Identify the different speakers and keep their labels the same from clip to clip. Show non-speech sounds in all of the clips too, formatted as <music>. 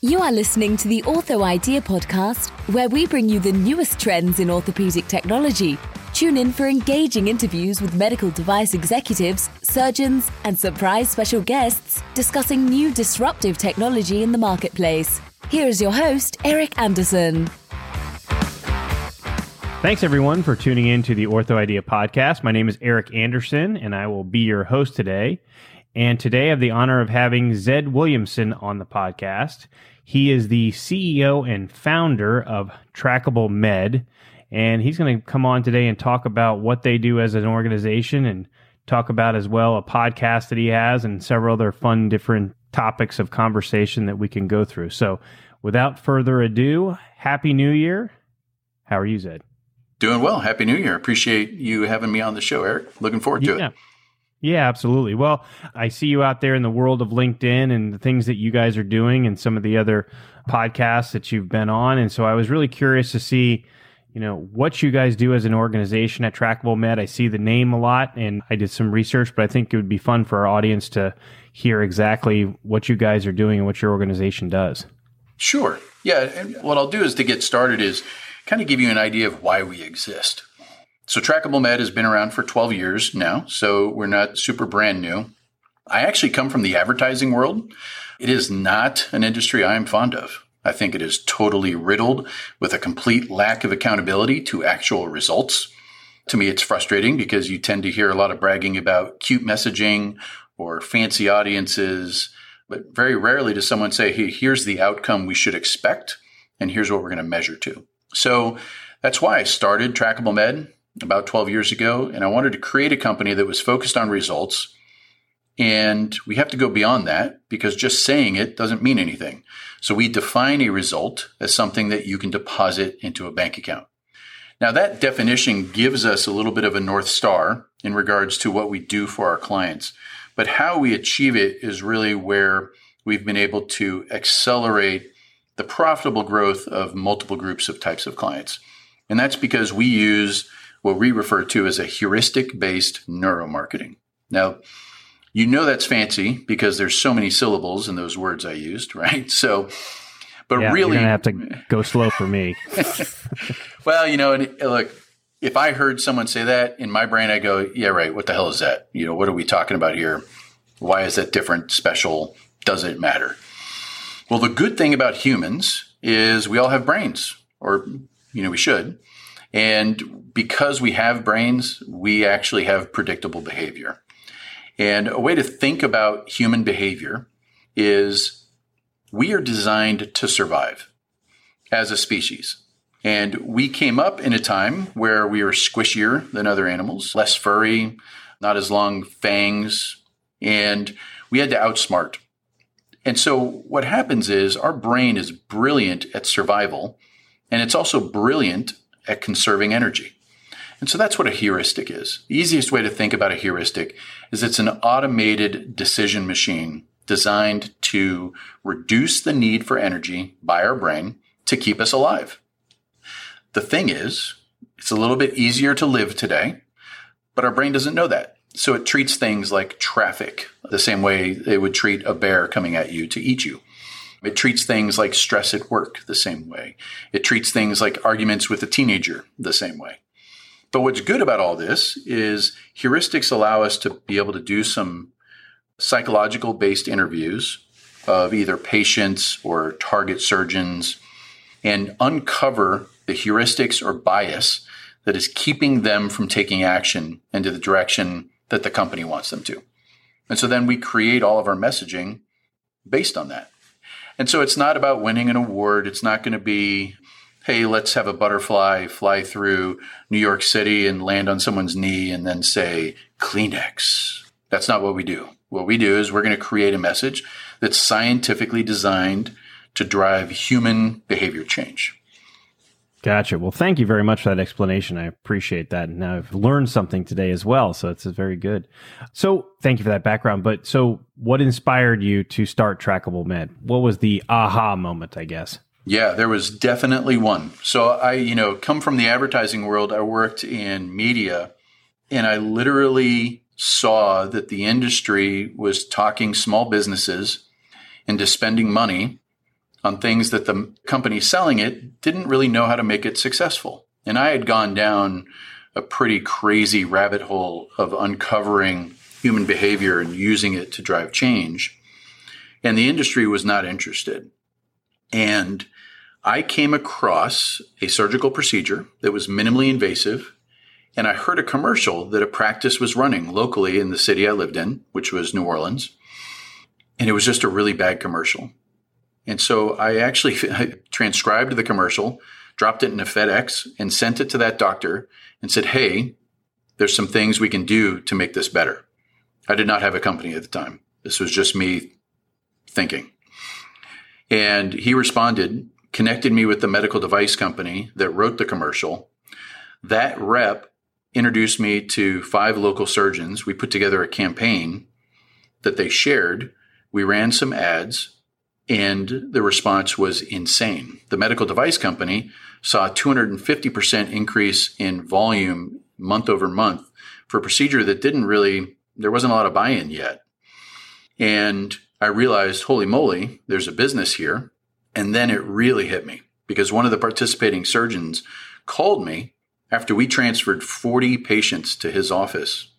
Speaker 1: You are listening to the Ortho Idea podcast, where we bring you the newest trends in orthopedic technology. Tune in for engaging interviews with medical device executives, surgeons, and surprise special guests discussing new disruptive technology in the marketplace. Here is your host, Eric Anderson.
Speaker 2: Thanks, everyone, for tuning in to the Ortho Idea podcast. My name is Eric Anderson, and I will be your host today. And today I have the honor of having Zed Williamson on the podcast. He is the CEO and founder of Trackable Med, and he's going to come on today and talk about what they do as an organization and talk about as well a podcast that he has and several other fun different topics of conversation that we can go through. So, without further ado, happy new year. How are you, Zed?
Speaker 3: Doing well. Happy New Year. Appreciate you having me on the show, Eric. Looking forward to
Speaker 2: yeah.
Speaker 3: it.
Speaker 2: Yeah, absolutely. Well, I see you out there in the world of LinkedIn and the things that you guys are doing and some of the other podcasts that you've been on. And so I was really curious to see, you know, what you guys do as an organization at Trackable Med. I see the name a lot and I did some research, but I think it would be fun for our audience to hear exactly what you guys are doing and what your organization does.
Speaker 3: Sure. Yeah. And what I'll do is to get started is kind of give you an idea of why we exist. So Trackable Med has been around for 12 years now, so we're not super brand new. I actually come from the advertising world. It is not an industry I am fond of. I think it is totally riddled with a complete lack of accountability to actual results. To me, it's frustrating because you tend to hear a lot of bragging about cute messaging or fancy audiences, but very rarely does someone say, hey, here's the outcome we should expect, and here's what we're going to measure to. So that's why I started Trackable Med about 12 years ago, and I wanted to create a company that was focused on results. And we have to go beyond that because just saying it doesn't mean anything. So we define a result as something that you can deposit into a bank account. Now, that definition gives us a little bit of a North Star in regards to what we do for our clients. But how we achieve it is really where we've been able to accelerate the profitable growth of multiple groups of types of clients. And that's because we use what we refer to as a heuristic based neuromarketing. Now, you know that's fancy because there's so many syllables in those words I used, <laughs> right? So, but
Speaker 2: yeah,
Speaker 3: really,
Speaker 2: you're gonna have to go slow for me. <laughs> <laughs>
Speaker 3: well, you know, and look, if I heard someone say that in my brain, I go, "Yeah, right. What the hell is that? You know, what are we talking about here? Why is that different? Special? Does it matter?" Well, the good thing about humans is we all have brains, or you know, we should. And because we have brains, we actually have predictable behavior. And a way to think about human behavior is we are designed to survive as a species. And we came up in a time where we were squishier than other animals, less furry, not as long fangs, and we had to outsmart. And so what happens is our brain is brilliant at survival, and it's also brilliant at conserving energy. And so that's what a heuristic is. The easiest way to think about a heuristic is it's an automated decision machine designed to reduce the need for energy by our brain to keep us alive. The thing is, it's a little bit easier to live today, but our brain doesn't know that. So it treats things like traffic the same way it would treat a bear coming at you to eat you. It treats things like stress at work the same way. It treats things like arguments with a teenager the same way. But what's good about all this is heuristics allow us to be able to do some psychological based interviews of either patients or target surgeons and uncover the heuristics or bias that is keeping them from taking action into the direction that the company wants them to. And so then we create all of our messaging based on that. And so it's not about winning an award. It's not going to be, hey, let's have a butterfly fly through New York City and land on someone's knee and then say Kleenex. That's not what we do. What we do is we're going to create a message that's scientifically designed to drive human behavior change.
Speaker 2: Gotcha. Well, thank you very much for that explanation. I appreciate that. And I've learned something today as well. So it's very good. So thank you for that background. But so what inspired you to start Trackable Med? What was the aha moment, I guess?
Speaker 3: Yeah, there was definitely one. So I, you know, come from the advertising world. I worked in media and I literally saw that the industry was talking small businesses into spending money on things that the company selling it didn't really know how to make it successful. And I had gone down a pretty crazy rabbit hole of uncovering human behavior and using it to drive change. And the industry was not interested. And I came across a surgical procedure that was minimally invasive. And I heard a commercial that a practice was running locally in the city I lived in, which was New Orleans. And it was just a really bad commercial. And so I actually <laughs> transcribed the commercial, dropped it in a FedEx, and sent it to that doctor and said, Hey, there's some things we can do to make this better. I did not have a company at the time. This was just me thinking. And he responded, connected me with the medical device company that wrote the commercial. That rep introduced me to five local surgeons. We put together a campaign that they shared. We ran some ads and the response was insane. The medical device company saw a 250% increase in volume month over month for a procedure that didn't really, there wasn't a lot of buy in yet. And I realized, holy moly, there's a business here. And then it really hit me because one of the participating surgeons called me after we transferred 40 patients to his office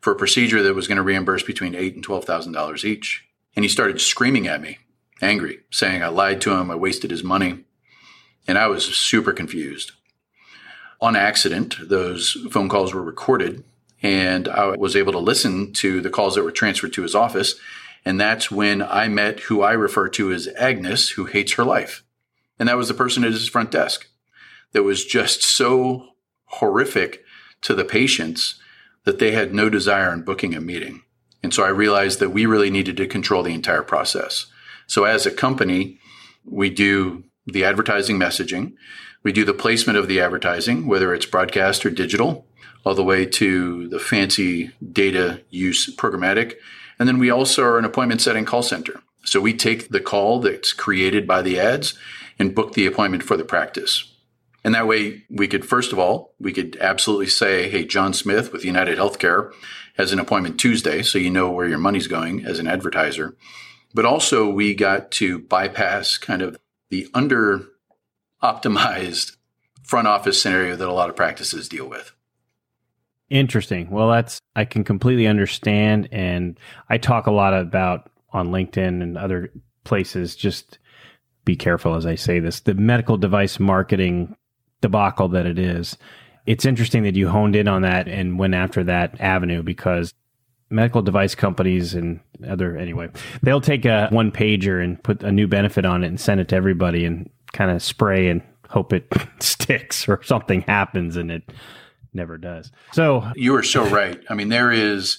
Speaker 3: for a procedure that was going to reimburse between eight and twelve thousand dollars each. And he started screaming at me, angry, saying I lied to him, I wasted his money. And I was super confused. On accident, those phone calls were recorded and I was able to listen to the calls that were transferred to his office. And that's when I met who I refer to as Agnes, who hates her life. And that was the person at his front desk that was just so horrific to the patients that they had no desire in booking a meeting. And so I realized that we really needed to control the entire process. So as a company, we do the advertising messaging. We do the placement of the advertising, whether it's broadcast or digital, all the way to the fancy data use programmatic. And then we also are an appointment setting call center. So we take the call that's created by the ads and book the appointment for the practice. And that way we could, first of all, we could absolutely say, Hey, John Smith with United Healthcare has an appointment Tuesday. So you know where your money's going as an advertiser. But also we got to bypass kind of the under optimized front office scenario that a lot of practices deal with.
Speaker 2: Interesting. Well, that's, I can completely understand. And I talk a lot about on LinkedIn and other places, just be careful as I say this, the medical device marketing debacle that it is. It's interesting that you honed in on that and went after that avenue because medical device companies and other anyway they'll take a one pager and put a new benefit on it and send it to everybody and kind of spray and hope it <laughs> sticks or something happens and it never does so
Speaker 3: you are so right i mean there is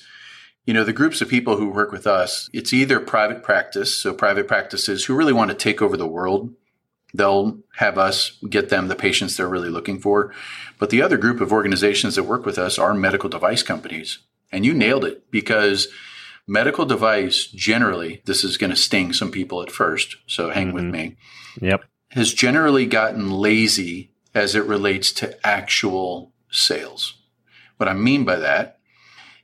Speaker 3: you know the groups of people who work with us it's either private practice so private practices who really want to take over the world they'll have us get them the patients they're really looking for but the other group of organizations that work with us are medical device companies and you nailed it because medical device generally, this is going to sting some people at first. So hang mm-hmm. with me.
Speaker 2: Yep.
Speaker 3: Has generally gotten lazy as it relates to actual sales. What I mean by that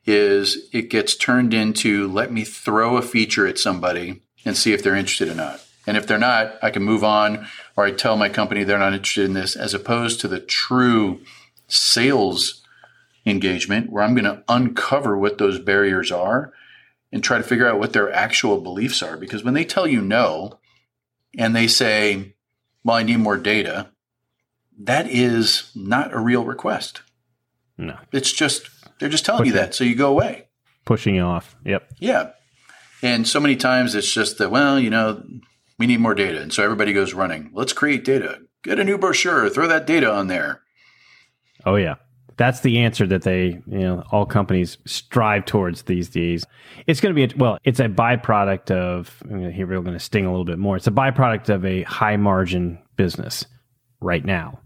Speaker 3: is it gets turned into let me throw a feature at somebody and see if they're interested or not. And if they're not, I can move on or I tell my company they're not interested in this as opposed to the true sales engagement where I'm going to uncover what those barriers are and try to figure out what their actual beliefs are. Because when they tell you no and they say, well, I need more data, that is not a real request.
Speaker 2: No.
Speaker 3: It's just, they're just telling Pushing. you that. So you go away.
Speaker 2: Pushing you off. Yep.
Speaker 3: Yeah. And so many times it's just that, well, you know, we need more data. And so everybody goes running. Let's create data. Get a new brochure, throw that data on there.
Speaker 2: Oh, yeah that's the answer that they, you know, all companies strive towards these days. It's going to be, a, well, it's a byproduct of, here we're going to sting a little bit more. It's a byproduct of a high margin business right now.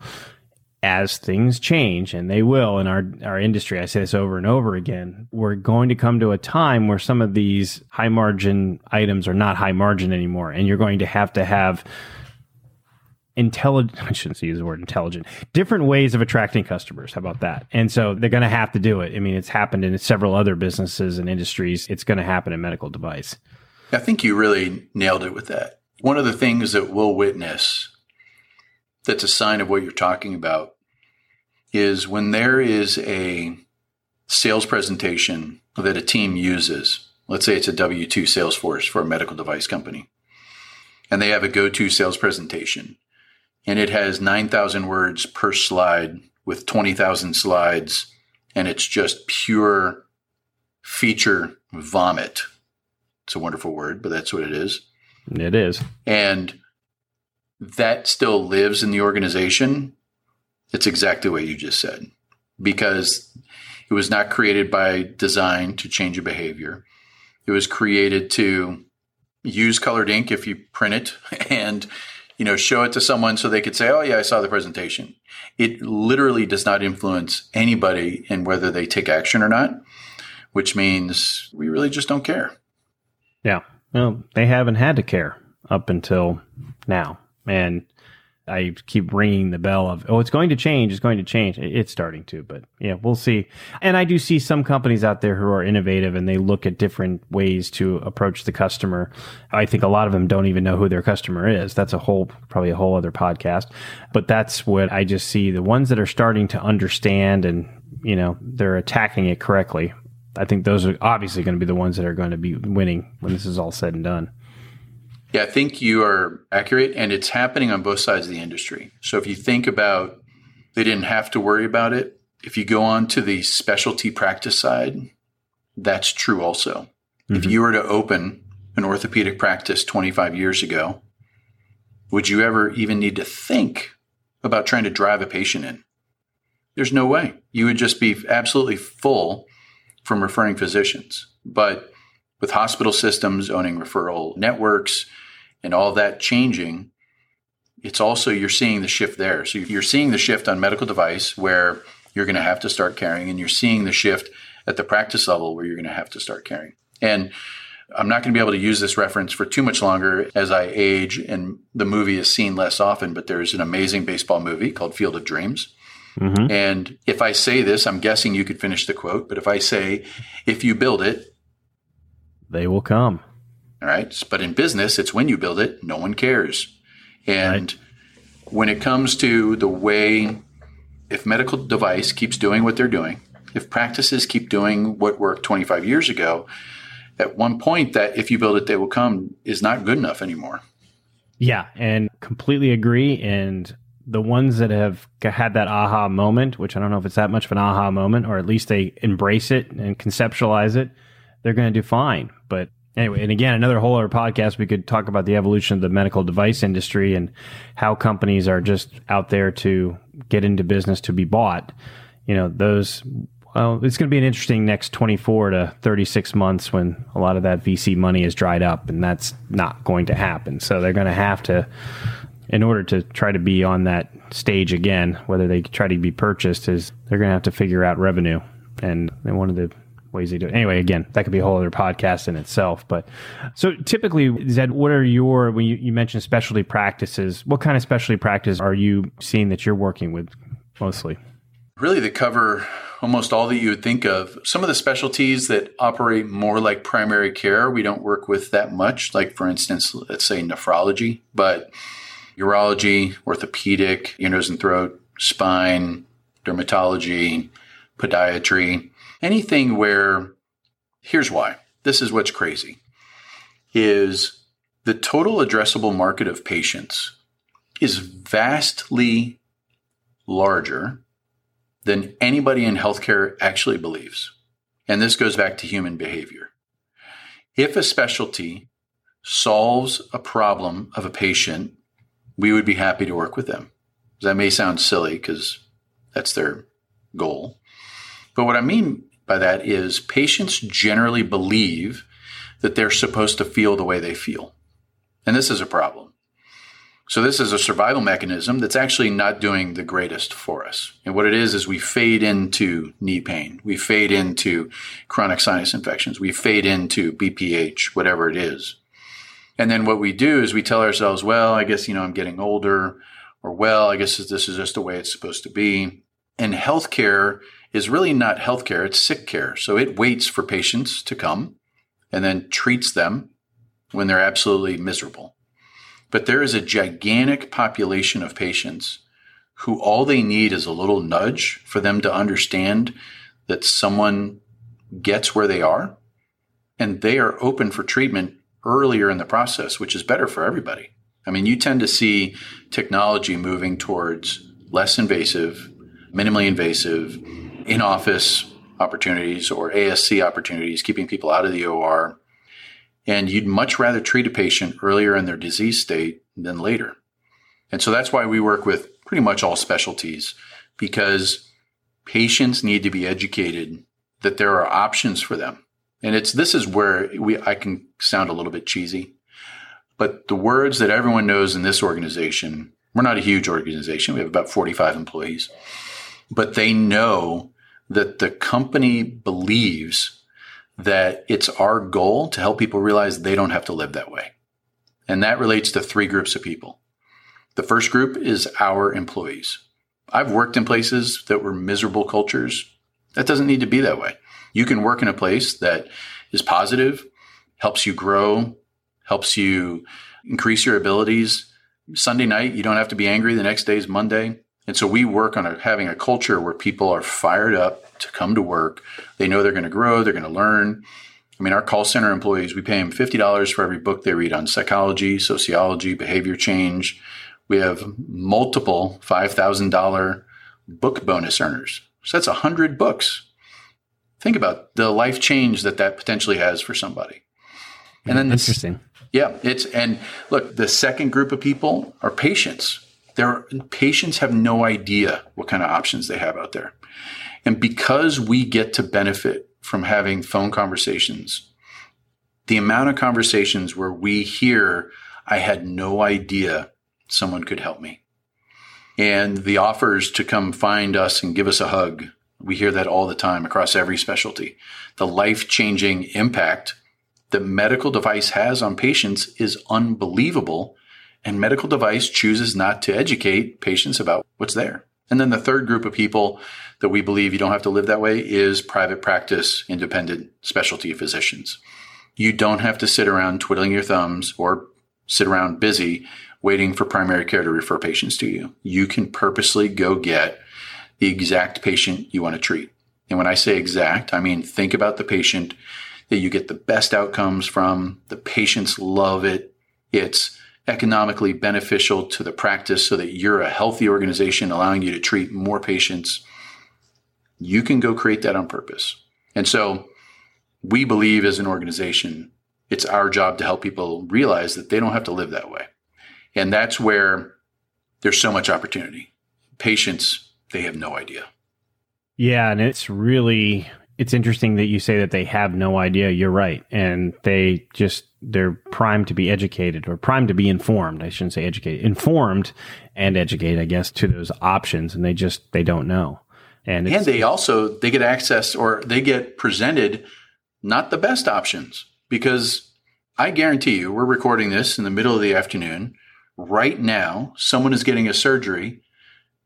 Speaker 2: As things change, and they will in our, our industry, I say this over and over again, we're going to come to a time where some of these high margin items are not high margin anymore. And you're going to have to have intelligent <laughs> i shouldn't use the word intelligent different ways of attracting customers. How about that? And so they're going to have to do it. I mean it's happened in several other businesses and industries. It's going to happen in medical device.
Speaker 3: I think you really nailed it with that. One of the things that we'll witness that's a sign of what you're talking about is when there is a sales presentation that a team uses. Let's say it's a W 2 Salesforce for a medical device company, and they have a go to sales presentation, and it has 9,000 words per slide with 20,000 slides, and it's just pure feature vomit. It's a wonderful word, but that's what it is.
Speaker 2: It is.
Speaker 3: And that still lives in the organization. It's exactly what you just said because it was not created by design to change a behavior. It was created to use colored ink if you print it <laughs> and you know show it to someone so they could say, "Oh yeah, I saw the presentation." It literally does not influence anybody in whether they take action or not, which means we really just don't care.
Speaker 2: Yeah. Well, they haven't had to care up until now. And I keep ringing the bell of, oh, it's going to change. It's going to change. It's starting to, but yeah, we'll see. And I do see some companies out there who are innovative and they look at different ways to approach the customer. I think a lot of them don't even know who their customer is. That's a whole, probably a whole other podcast. But that's what I just see. The ones that are starting to understand and, you know, they're attacking it correctly. I think those are obviously going to be the ones that are going to be winning when this is all said and done.
Speaker 3: Yeah, I think you are accurate, and it's happening on both sides of the industry. So if you think about they didn't have to worry about it, if you go on to the specialty practice side, that's true also. Mm-hmm. If you were to open an orthopedic practice 25 years ago, would you ever even need to think about trying to drive a patient in? There's no way. You would just be absolutely full from referring physicians. But with hospital systems owning referral networks, and all that changing, it's also you're seeing the shift there. So you're seeing the shift on medical device where you're going to have to start carrying, and you're seeing the shift at the practice level where you're going to have to start carrying. And I'm not going to be able to use this reference for too much longer as I age and the movie is seen less often, but there's an amazing baseball movie called Field of Dreams. Mm-hmm. And if I say this, I'm guessing you could finish the quote, but if I say, if you build it,
Speaker 2: they will come.
Speaker 3: All right. But in business, it's when you build it, no one cares. And right. when it comes to the way, if medical device keeps doing what they're doing, if practices keep doing what worked 25 years ago, at one point that if you build it, they will come is not good enough anymore.
Speaker 2: Yeah. And completely agree. And the ones that have had that aha moment, which I don't know if it's that much of an aha moment, or at least they embrace it and conceptualize it, they're going to do fine. But Anyway, and again, another whole other podcast, we could talk about the evolution of the medical device industry and how companies are just out there to get into business to be bought. You know, those, well, it's going to be an interesting next 24 to 36 months when a lot of that VC money is dried up, and that's not going to happen. So they're going to have to, in order to try to be on that stage again, whether they try to be purchased, is they're going to have to figure out revenue. And one of the ways they do it. Anyway, again, that could be a whole other podcast in itself. But so typically, Zed, what are your, when you, you mentioned specialty practices, what kind of specialty practice are you seeing that you're working with mostly?
Speaker 3: Really, they cover almost all that you would think of. Some of the specialties that operate more like primary care, we don't work with that much. Like, for instance, let's say nephrology, but urology, orthopedic, ear, nose, and throat, spine, dermatology, podiatry, anything where here's why this is what's crazy is the total addressable market of patients is vastly larger than anybody in healthcare actually believes. And this goes back to human behavior. If a specialty solves a problem of a patient, we would be happy to work with them. That may sound silly because that's their goal. But what I mean by that is patients generally believe that they're supposed to feel the way they feel. And this is a problem. So, this is a survival mechanism that's actually not doing the greatest for us. And what it is, is we fade into knee pain, we fade into chronic sinus infections, we fade into BPH, whatever it is. And then what we do is we tell ourselves, well, I guess, you know, I'm getting older, or well, I guess this is just the way it's supposed to be. And healthcare is really not healthcare, it's sick care. So it waits for patients to come and then treats them when they're absolutely miserable. But there is a gigantic population of patients who all they need is a little nudge for them to understand that someone gets where they are and they are open for treatment earlier in the process, which is better for everybody. I mean, you tend to see technology moving towards less invasive, minimally invasive, in office opportunities or ASC opportunities, keeping people out of the OR. And you'd much rather treat a patient earlier in their disease state than later. And so that's why we work with pretty much all specialties because patients need to be educated that there are options for them. And it's this is where we I can sound a little bit cheesy, but the words that everyone knows in this organization, we're not a huge organization. We have about 45 employees, but they know that the company believes that it's our goal to help people realize they don't have to live that way. And that relates to three groups of people. The first group is our employees. I've worked in places that were miserable cultures. That doesn't need to be that way. You can work in a place that is positive, helps you grow, helps you increase your abilities. Sunday night, you don't have to be angry. The next day is Monday. And so we work on a, having a culture where people are fired up to come to work. They know they're going to grow, they're going to learn. I mean, our call center employees, we pay them $50 for every book they read on psychology, sociology, behavior change. We have multiple $5,000 book bonus earners. So that's 100 books. Think about the life change that that potentially has for somebody.
Speaker 2: And then interesting.
Speaker 3: Yeah, it's and look, the second group of people are patients. Their patients have no idea what kind of options they have out there. And because we get to benefit from having phone conversations, the amount of conversations where we hear, I had no idea someone could help me. And the offers to come find us and give us a hug, we hear that all the time across every specialty. The life changing impact the medical device has on patients is unbelievable. And medical device chooses not to educate patients about what's there. And then the third group of people that we believe you don't have to live that way is private practice independent specialty physicians. You don't have to sit around twiddling your thumbs or sit around busy waiting for primary care to refer patients to you. You can purposely go get the exact patient you want to treat. And when I say exact, I mean think about the patient that you get the best outcomes from. The patients love it. It's economically beneficial to the practice so that you're a healthy organization allowing you to treat more patients. You can go create that on purpose. And so we believe as an organization, it's our job to help people realize that they don't have to live that way. And that's where there's so much opportunity. Patients, they have no idea.
Speaker 2: Yeah, and it's really it's interesting that you say that they have no idea. You're right. And they just, they're primed to be educated or primed to be informed. I shouldn't say educated, informed and educated, I guess, to those options. And they just, they don't know.
Speaker 3: And, and they also, they get access or they get presented not the best options because I guarantee you, we're recording this in the middle of the afternoon. Right now, someone is getting a surgery,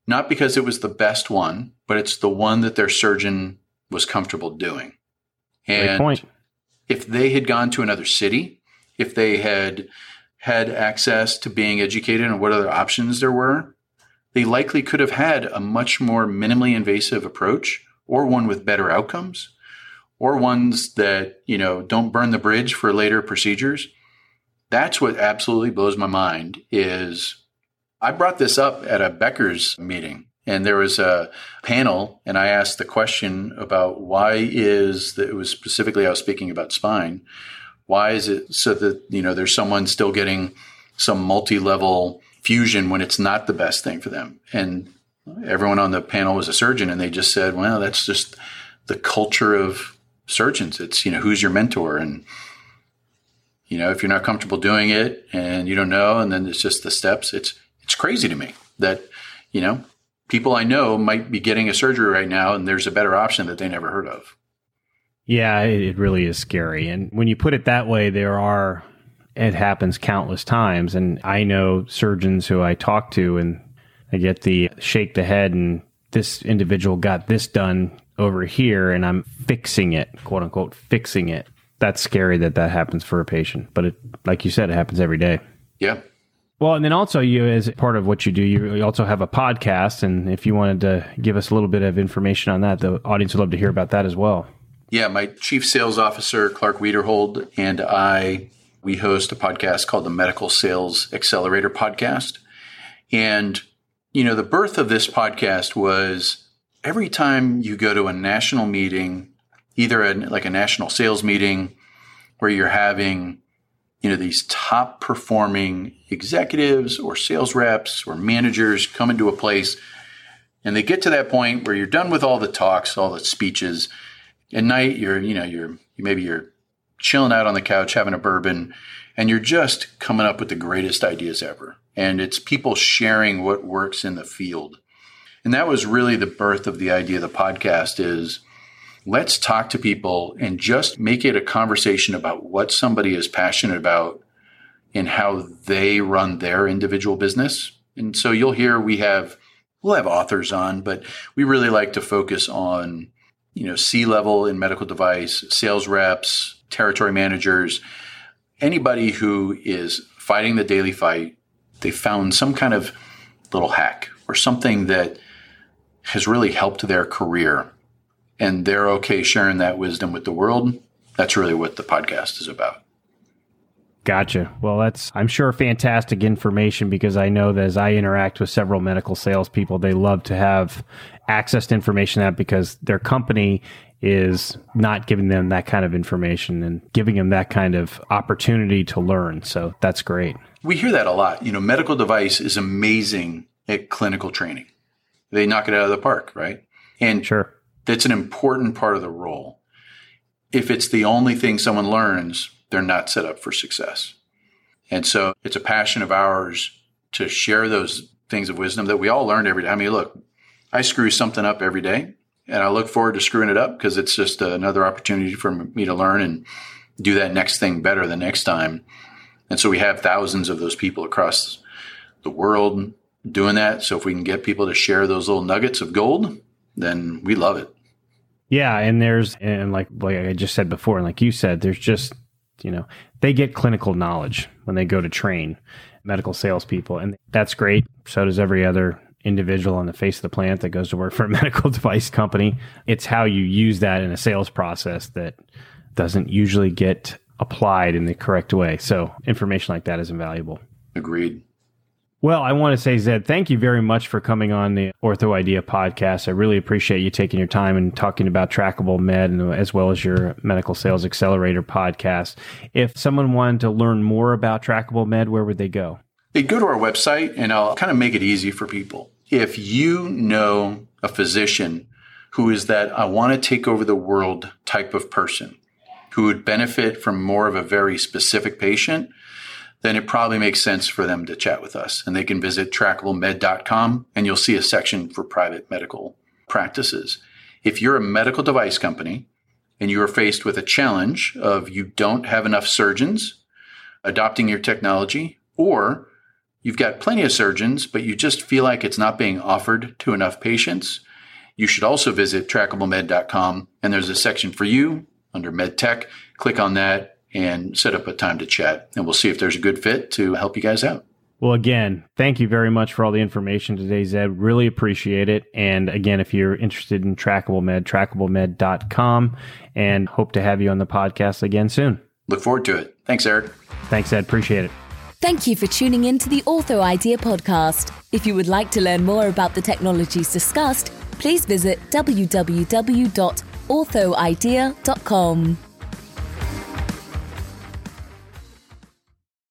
Speaker 3: not because it was the best one, but it's the one that their surgeon was comfortable doing.
Speaker 2: And
Speaker 3: if they had gone to another city, if they had had access to being educated on what other options there were, they likely could have had a much more minimally invasive approach or one with better outcomes or ones that, you know, don't burn the bridge for later procedures. That's what absolutely blows my mind is I brought this up at a Becker's meeting and there was a panel and i asked the question about why is that it was specifically i was speaking about spine. Why is it so that you know there's someone still getting some multi-level fusion when it's not the best thing for them? And everyone on the panel was a surgeon and they just said well that's just the culture of surgeons. It's you know who's your mentor? And you know if you're not comfortable doing it and you don't know and then it's just the steps it's it's crazy to me that you know people I know might be getting a surgery right now, and there's a better option that they never heard of.
Speaker 2: Yeah, it really is scary. And when you put it that way, there are, it happens countless times. And I know surgeons who I talk to, and I get the shake the head, and this individual got this done over here, and I'm fixing it, quote unquote, fixing it. That's scary that that happens for a patient. But it, like you said, it happens every day.
Speaker 3: Yeah.
Speaker 2: Well, and then also you, as part of what you do, you also have a podcast. And if you wanted to give us a little bit of information on that, the audience would love to hear about that as well.
Speaker 3: Yeah, my chief sales officer, Clark Wiederhold, and I, we host a podcast called the Medical Sales Accelerator Podcast. And, you know, the birth of this podcast was every time you go to a national meeting, either a, like a national sales meeting where you're having you know these top performing executives or sales reps or managers come into a place and they get to that point where you're done with all the talks all the speeches. At night you're you know you're maybe you're chilling out on the couch having a bourbon and you're just coming up with the greatest ideas ever. And it's people sharing what works in the field. And that was really the birth of the idea of the podcast is let's talk to people and just make it a conversation about what somebody is passionate about and how they run their individual business. And so you'll hear we have we'll have authors on, but we really like to focus on you know C-level in medical device, sales reps, territory managers, anybody who is fighting the daily fight. They found some kind of little hack or something that has really helped their career and they're okay sharing that wisdom with the world. That's really what the podcast is about.
Speaker 2: Gotcha. Well, that's, I'm sure, fantastic information because I know that as I interact with several medical salespeople, they love to have access to information that because their company is not giving them that kind of information and giving them that kind of opportunity to learn. So that's great.
Speaker 3: We hear that a lot. You know, medical device is amazing at clinical training. They knock it out of the park, right? And
Speaker 2: sure
Speaker 3: that's an important part of the role. If it's the only thing someone learns, they're not set up for success. And so it's a passion of ours to share those things of wisdom that we all learn every day. I mean, look, I screw something up every day and I look forward to screwing it up because it's just another opportunity for me to learn and do that next thing better the next time. And so we have thousands of those people across the world doing that. So if we can get people to share those little nuggets of gold, then we love it.
Speaker 2: Yeah, and there's and like like I just said before, and like you said, there's just you know they get clinical knowledge when they go to train medical salespeople, and that's great. So does every other individual on the face of the planet that goes to work <laughs> for a medical device company. It's how you use that in a sales process that doesn't usually get applied in the correct way. So information like that is invaluable.
Speaker 3: Agreed.
Speaker 2: Well, I want to say, Zed, thank you very much for coming on the Ortho Idea podcast. I really appreciate you taking your time and talking about Trackable Med and, as well as your Medical Sales Accelerator podcast. If someone wanted to learn more about Trackable Med, where would they go?
Speaker 3: They go to our website, and I'll kind of make it easy for people. If you know a physician who is that I want to take over the world type of person who would benefit from more of a very specific patient, then it probably makes sense for them to chat with us. And they can visit trackablemed.com and you'll see a section for private medical practices. If you're a medical device company and you are faced with a challenge of you don't have enough surgeons adopting your technology, or you've got plenty of surgeons, but you just feel like it's not being offered to enough patients, you should also visit trackablemed.com and there's a section for you under MedTech. Click on that and set up a time to chat. And we'll see if there's a good fit to help you guys out.
Speaker 2: Well, again, thank you very much for all the information today, Zed. Really appreciate it. And again, if you're interested in Trackable Med, trackablemed.com, and hope to have you on the podcast again soon.
Speaker 3: Look forward to it. Thanks, Eric.
Speaker 2: Thanks, Ed. Appreciate it.
Speaker 1: Thank you for tuning in to the Ortho Idea podcast. If you would like to learn more about the technologies discussed, please visit www.orthoidea.com.